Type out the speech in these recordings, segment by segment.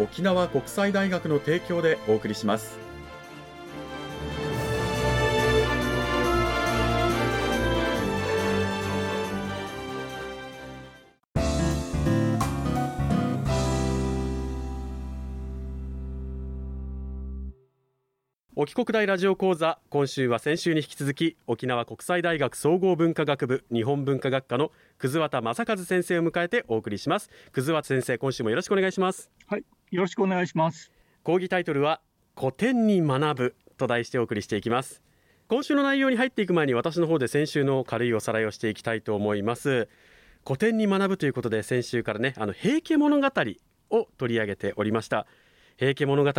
沖縄国際大学の提供でお送りします。沖国大ラジオ講座今週は先週に引き続き沖縄国際大学総合文化学部日本文化学科の葛綿正和先生を迎えてお送りします。葛綿先生今週もよろしくお願いします。はいよろしくお願いします。講義タイトルは古典に学ぶと題してお送りしていきます。今週の内容に入っていく前に私の方で先週の軽いおさらいをしていきたいと思います。古典に学ぶということで先週からねあの平家物語を取り上げておりました平家物語、まあ、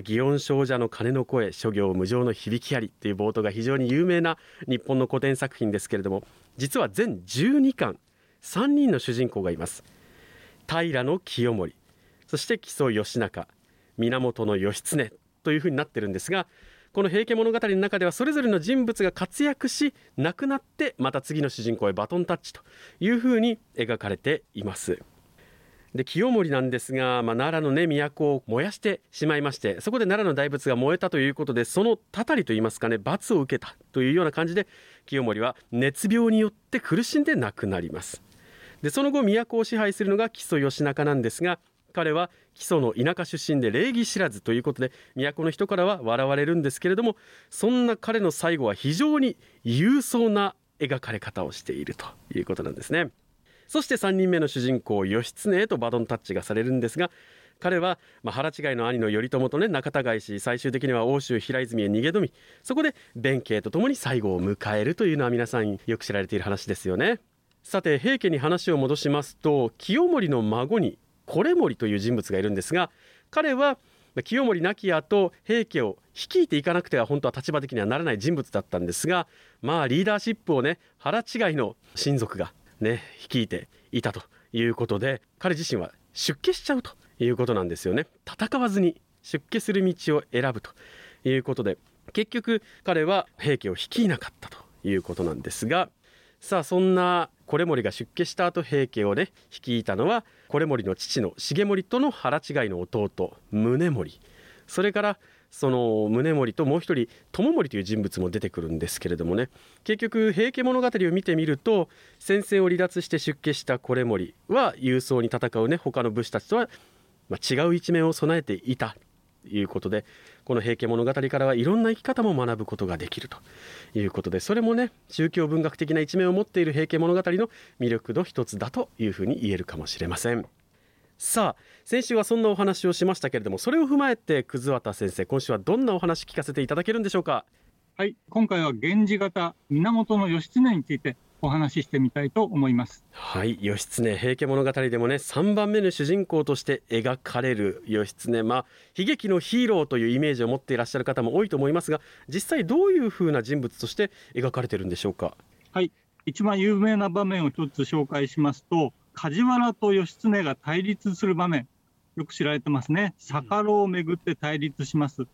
祇園少女の鐘の声諸行無常の響きありという冒頭が非常に有名な日本の古典作品ですけれども実は全12巻3人の主人公がいます。平清盛そして木曽義仲源義経というふうになってるんですがこの平家物語の中ではそれぞれの人物が活躍し亡くなってまた次の主人公へバトンタッチというふうに描かれています。で清盛なんですが、まあ、奈良のね都を燃やしてしまいましてそこで奈良の大仏が燃えたということでそのたたりといいますかね罰を受けたというような感じで清盛は熱病によって苦しんで亡くなりますでその後都を支配するのが木曽義仲なんですが彼は木曽の田舎出身で礼儀知らずということで都の人からは笑われるんですけれどもそんな彼の最後は非常に勇壮な描かれ方をしているということなんですね。そして3人目の主人公義経へとバトンタッチがされるんですが彼は、まあ、腹違いの兄の頼朝とね仲違いし最終的には奥州平泉へ逃げ込みそこで弁慶と共に最後を迎えるというのは皆さんよく知られている話ですよね。さて平家に話を戻しますと清盛の孫に維盛という人物がいるんですが彼は清盛亡き後平家を率いていかなくては本当は立場的にはならない人物だったんですがまあリーダーシップをね腹違いの親族がね、率いていたということで彼自身は出家しちゃうということなんですよね。戦わずに出家する道を選ぶということで結局彼は平家を率いなかったということなんですがさあそんな維盛が出家した後平家をね率いたのは維盛の父の重盛との腹違いの弟宗盛それからその宗盛ともう一人友盛という人物も出てくるんですけれどもね結局平家物語を見てみると戦線を離脱して出家した維盛は勇壮に戦うね他の武士たちとは、ま、違う一面を備えていたということでこの平家物語からはいろんな生き方も学ぶことができるということでそれもね宗教文学的な一面を持っている平家物語の魅力の一つだというふうに言えるかもしれません。さあ先週はそんなお話をしましたけれどもそれを踏まえて葛綿先生今週はどんなお話聞かせていただけるんでしょうか？はい今回は源氏型源義経についてお話ししてみたいと思います。はい義経平家物語でもね3番目の主人公として描かれる義経。まあ悲劇のヒーローというイメージを持っていらっしゃる方も多いと思いますが実際どういうふうな人物として描かれてるんでしょうか？はい一番有名な場面を一つ紹介しますと梶原と義経が対立する場面、よく知られてますね。逆路をめぐって対立します。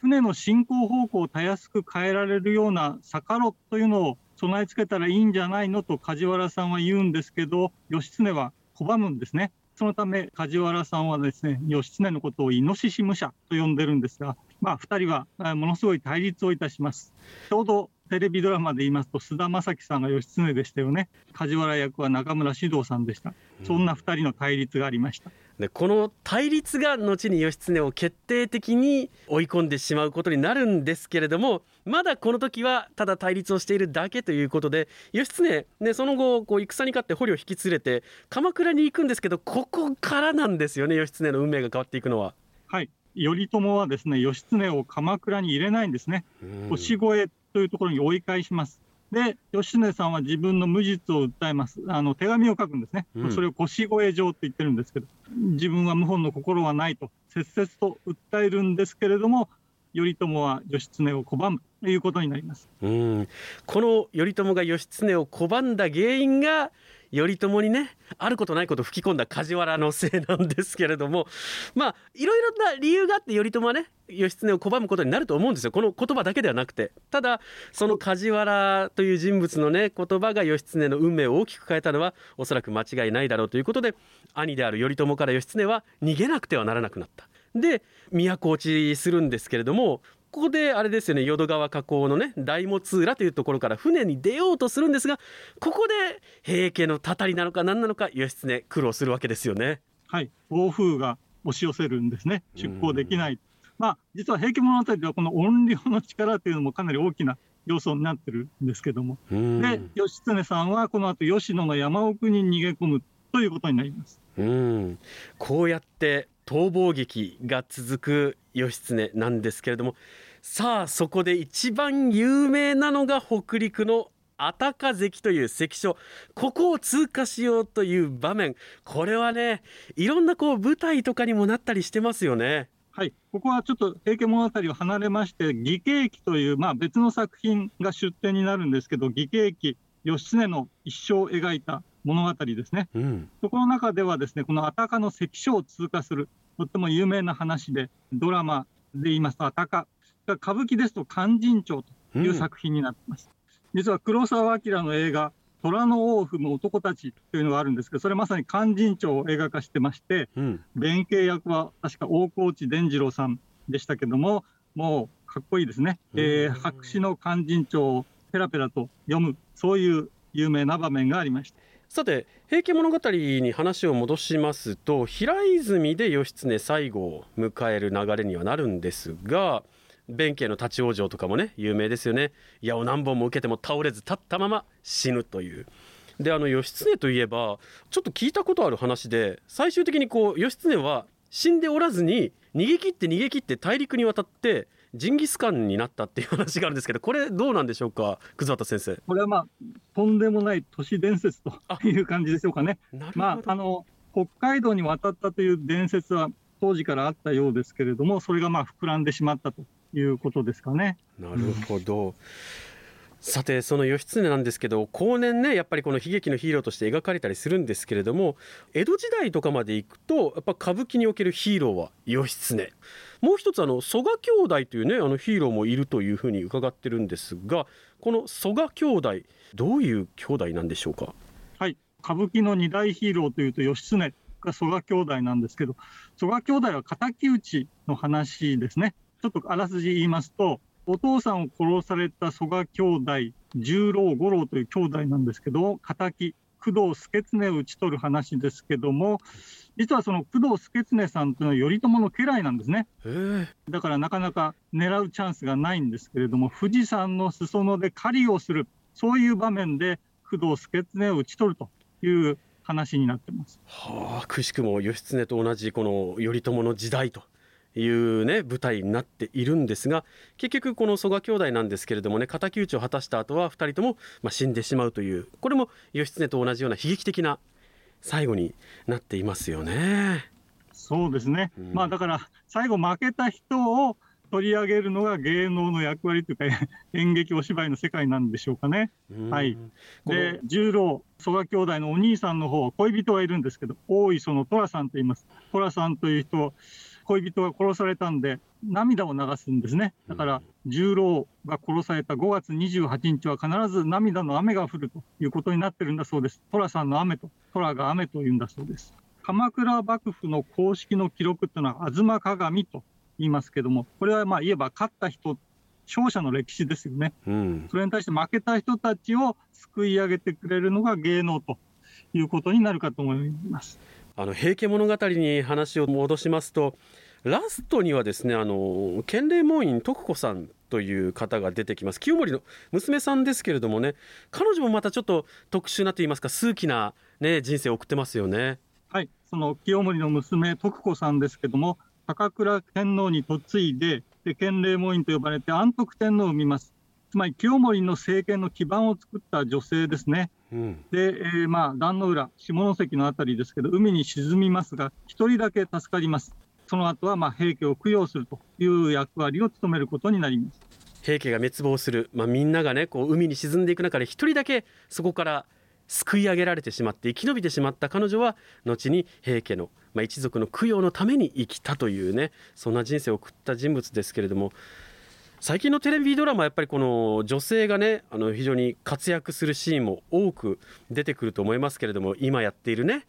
船の進行方向をたやすく変えられるような逆路というのを備え付けたらいいんじゃないのと梶原さんは言うんですけど、義経は拒むんですね。そのため梶原さんはですね、義経のことをイノシシ武者と呼んでるんですが、まあ、2人はものすごい対立をいたします。ちょうどテレビドラマで言いますと菅田将暉さんが義経でしたよね。梶原役は中村獅童さんでした。そんな2人の対立がありました。でこの対立が後に義経を決定的に追い込んでしまうことになるんですけれどもまだこの時はただ対立をしているだけということで義経、ね、その後こう戦に勝って捕虜を引き連れて鎌倉に行くんですけどここからなんですよね義経の運命が変わっていくのは。はい。頼朝はですね義経を鎌倉に入れないんですね。腰越えというところに追い返します。で義経さんは自分の無実を訴えます。あの手紙を書くんですね、うん、それを腰越え状と言ってるんですけど自分は謀反の心はないと切々と訴えるんですけれども頼朝は義経を拒むということになります。うん。この頼朝が義経を拒んだ原因が頼朝にねあることないこと吹き込んだ梶原のせいなんですけれども まあいろいろな理由があって頼朝はね義経を拒むことになると思うんですよ。この言葉だけではなくて。ただその梶原という人物のね言葉が義経の運命を大きく変えたのはおそらく間違いないだろうということで兄である頼朝から義経は逃げなくてはならなくなった。で都落ちするんですけれどもここであれですよね淀川河口のね大物浦というところから船に出ようとするんですがここで平家のたたりなのか何なのか義経苦労するわけですよね。はい暴風が押し寄せるんですね出港できない。まあ実は平家物語ではこの怨霊の力というのもかなり大きな要素になってるんですけどもで義経さんはこの後吉野の山奥に逃げ込むということになります。うんこうやって逃亡劇が続く義経なんですけれどもさあそこで一番有名なのが北陸のあたか関という関所。ここを通過しようという場面。これはねいろんなこう舞台とかにもなったりしてますよね。はい、ここはちょっと平家物語を離れまして義経記という、まあ、別の作品が出展になるんですけど義経記義経の一生を描いた物語ですね、うん、そこの中ではですねこのあたかの関所を通過するとっても有名な話でドラマで言いますとあたか歌舞伎ですと勧進帳という作品になってます、うん、実は黒澤明の映画虎の尾を踏む男たちというのがあるんですけどそれまさに勧進帳を映画化してまして、うん、弁慶役は確か大河内伝次郎さんでしたけどももうかっこいいですね、えー、白紙の勧進帳をペラペラと読むそういう有名な場面がありましたさて「平家物語」に話を戻しますと平泉で義経最後を迎える流れにはなるんですが弁慶の立ち往生とかもね有名ですよね。矢を何本も受けても倒れず立ったまま死ぬという。であの義経といえばちょっと聞いたことある話で最終的にこう義経は死んでおらずに逃げ切って逃げ切って大陸に渡ってジンギスカンになったっていう話があるんですけどこれどうなんでしょうか葛畑先生。これはまあとんでもない都市伝説という感じでしょうかね。まああの北海道に渡ったという伝説は当時からあったようですけれどもそれがまあ膨らんでしまったということですかね。なるほど、うんさてその義経なんですけど後年ねやっぱりこの悲劇のヒーローとして描かれたりするんですけれども江戸時代とかまで行くとやっぱ歌舞伎におけるヒーローは義経。もう一つあの曽我兄弟というねあのヒーローもいるというふうに伺ってるんですがこの曽我兄弟どういう兄弟なんでしょうか？はい。歌舞伎の二大ヒーローというと義経が曽我兄弟なんですけど曽我兄弟は敵討ちの話ですね。ちょっとあらすじ言いますとお父さんを殺された曽我兄弟十郎五郎という兄弟なんですけど敵工藤助経を討ち取る話ですけども実はその工藤助経さんというのは頼朝の家来なんですね。だからなかなか狙うチャンスがないんですけれども富士山の裾野で狩りをするそういう場面で工藤助経を討ち取るという話になってます。はあ、くしくも義経と同じこの頼朝の時代というね舞台になっているんですが結局この曽我兄弟なんですけれどもね敵討ちを果たした後は2人ともま死んでしまうというこれも義経と同じような悲劇的な最後になっていますよね。そうですね、うん、まあだから最後負けた人を取り上げるのが芸能の役割というか 演劇お芝居の世界なんでしょうかね。はい、で十郎曽我兄弟のお兄さんの方恋人がいるんですけど大磯の寅さんと言います。寅さんという人恋人が殺されたんで、涙を流すんですね。だから、十郎が殺された5月28日は必ず涙の雨が降るということになってるんだそうです。寅さんの雨と、寅が雨というんだそうです。鎌倉幕府の公式の記録というのは、吾妻鏡と言いますけども、これはまあ言えば勝った人、勝者の歴史ですよね、うん、それに対して負けた人たちを救い上げてくれるのが芸能ということになるかと思います。あの平家物語に話を戻しますとラストにはですねあの建礼門院徳子さんという方が出てきます清盛の娘さんですけれどもね彼女もまたちょっと特殊なと言いますか数奇な、ね、人生を送ってますよね。はいその清盛の娘徳子さんですけれども高倉天皇に嫁いでで建礼門院と呼ばれて安徳天皇を生みますつまり清盛の政権の基盤を作った女性ですね。うん、で、えー、まあ壇の浦、下関の辺りですけど、海に沈みますが、1人だけ助かります。その後はまあ平家を供養するという役割を務めることになります。平家が滅亡する、まあ、みんながねこう海に沈んでいく中で1人だけそこから救い上げられてしまって生き延びてしまった彼女は後に平家の、まあ、一族の供養のために生きたというねそんな人生を送った人物ですけれども最近のテレビドラマやっぱりこの女性がねあの非常に活躍するシーンも多く出てくると思いますけれども今やっているね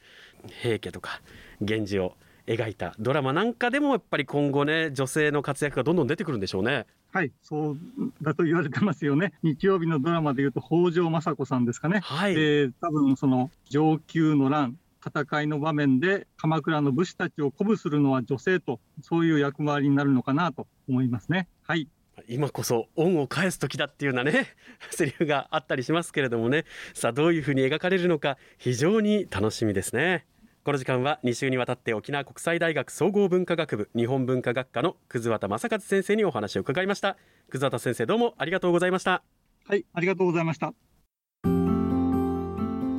平家とか源氏を描いたドラマなんかでもやっぱり今後ね女性の活躍がどんどん出てくるんでしょうね。はい、そうだと言われてますよね。日曜日のドラマでいうと北条政子さんですかね。はい。えー、多分その上級の乱戦いの場面で鎌倉の武士たちを鼓舞するのは女性とそういう役回りになるのかなと思いますね。はい。今こそ恩を返す時だっていうようなね セリフがあったりしますけれどもね。さあどういうふうに描かれるのか非常に楽しみですね。この時間は2週にわたって沖縄国際大学総合文化学部日本文化学科の葛畑正和先生にお話を伺いました。葛畑先生どうもありがとうございました。はいありがとうございました。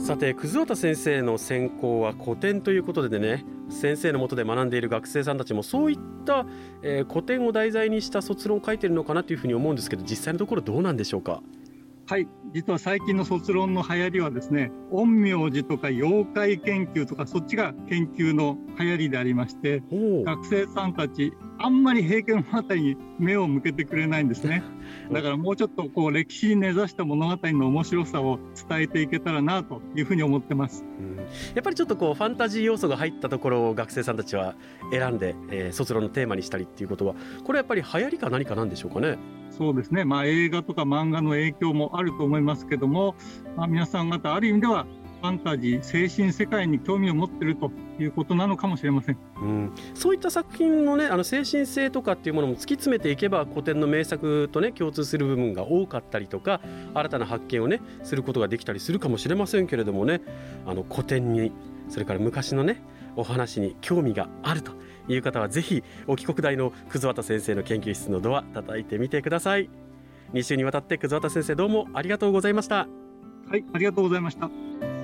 さて葛畑先生の専攻は古典ということでね先生のもとで学んでいる学生さんたちもそういった、えー、古典を題材にした卒論を書いてるのかなというふうに思うんですけど実際のところどうなんでしょうか？はい実は最近の卒論の流行りはですね陰陽師とか妖怪研究とかそっちが研究の流行りでありまして学生さんたちあんまり平家物語に目を向けてくれないんですね。だからもうちょっとこう歴史に根ざした物語の面白さを伝えていけたらなというふうに思ってます、うん、やっぱりちょっとこうファンタジー要素が入ったところを学生さんたちは選んで、えー、卒論のテーマにしたりっていうことはこれやっぱり流行りか何かなんでしょうかね。そうですね、まあ、映画とか漫画の影響もあると思いますけども、まあ、皆さん方ある意味ではファンタジー精神世界に興味を持っているということなのかもしれません、うん、そういった作品の,、ね、あの精神性とかっていうものも突き詰めていけば古典の名作と、ね、共通する部分が多かったりとか新たな発見を、ね、することができたりするかもしれませんけれどもねあの古典にそれから昔のねお話に興味があるという方はぜひ沖国大の葛畑先生の研究室のドア叩いてみてください。2週にわたって葛畑先生どうもありがとうございました。はいありがとうございました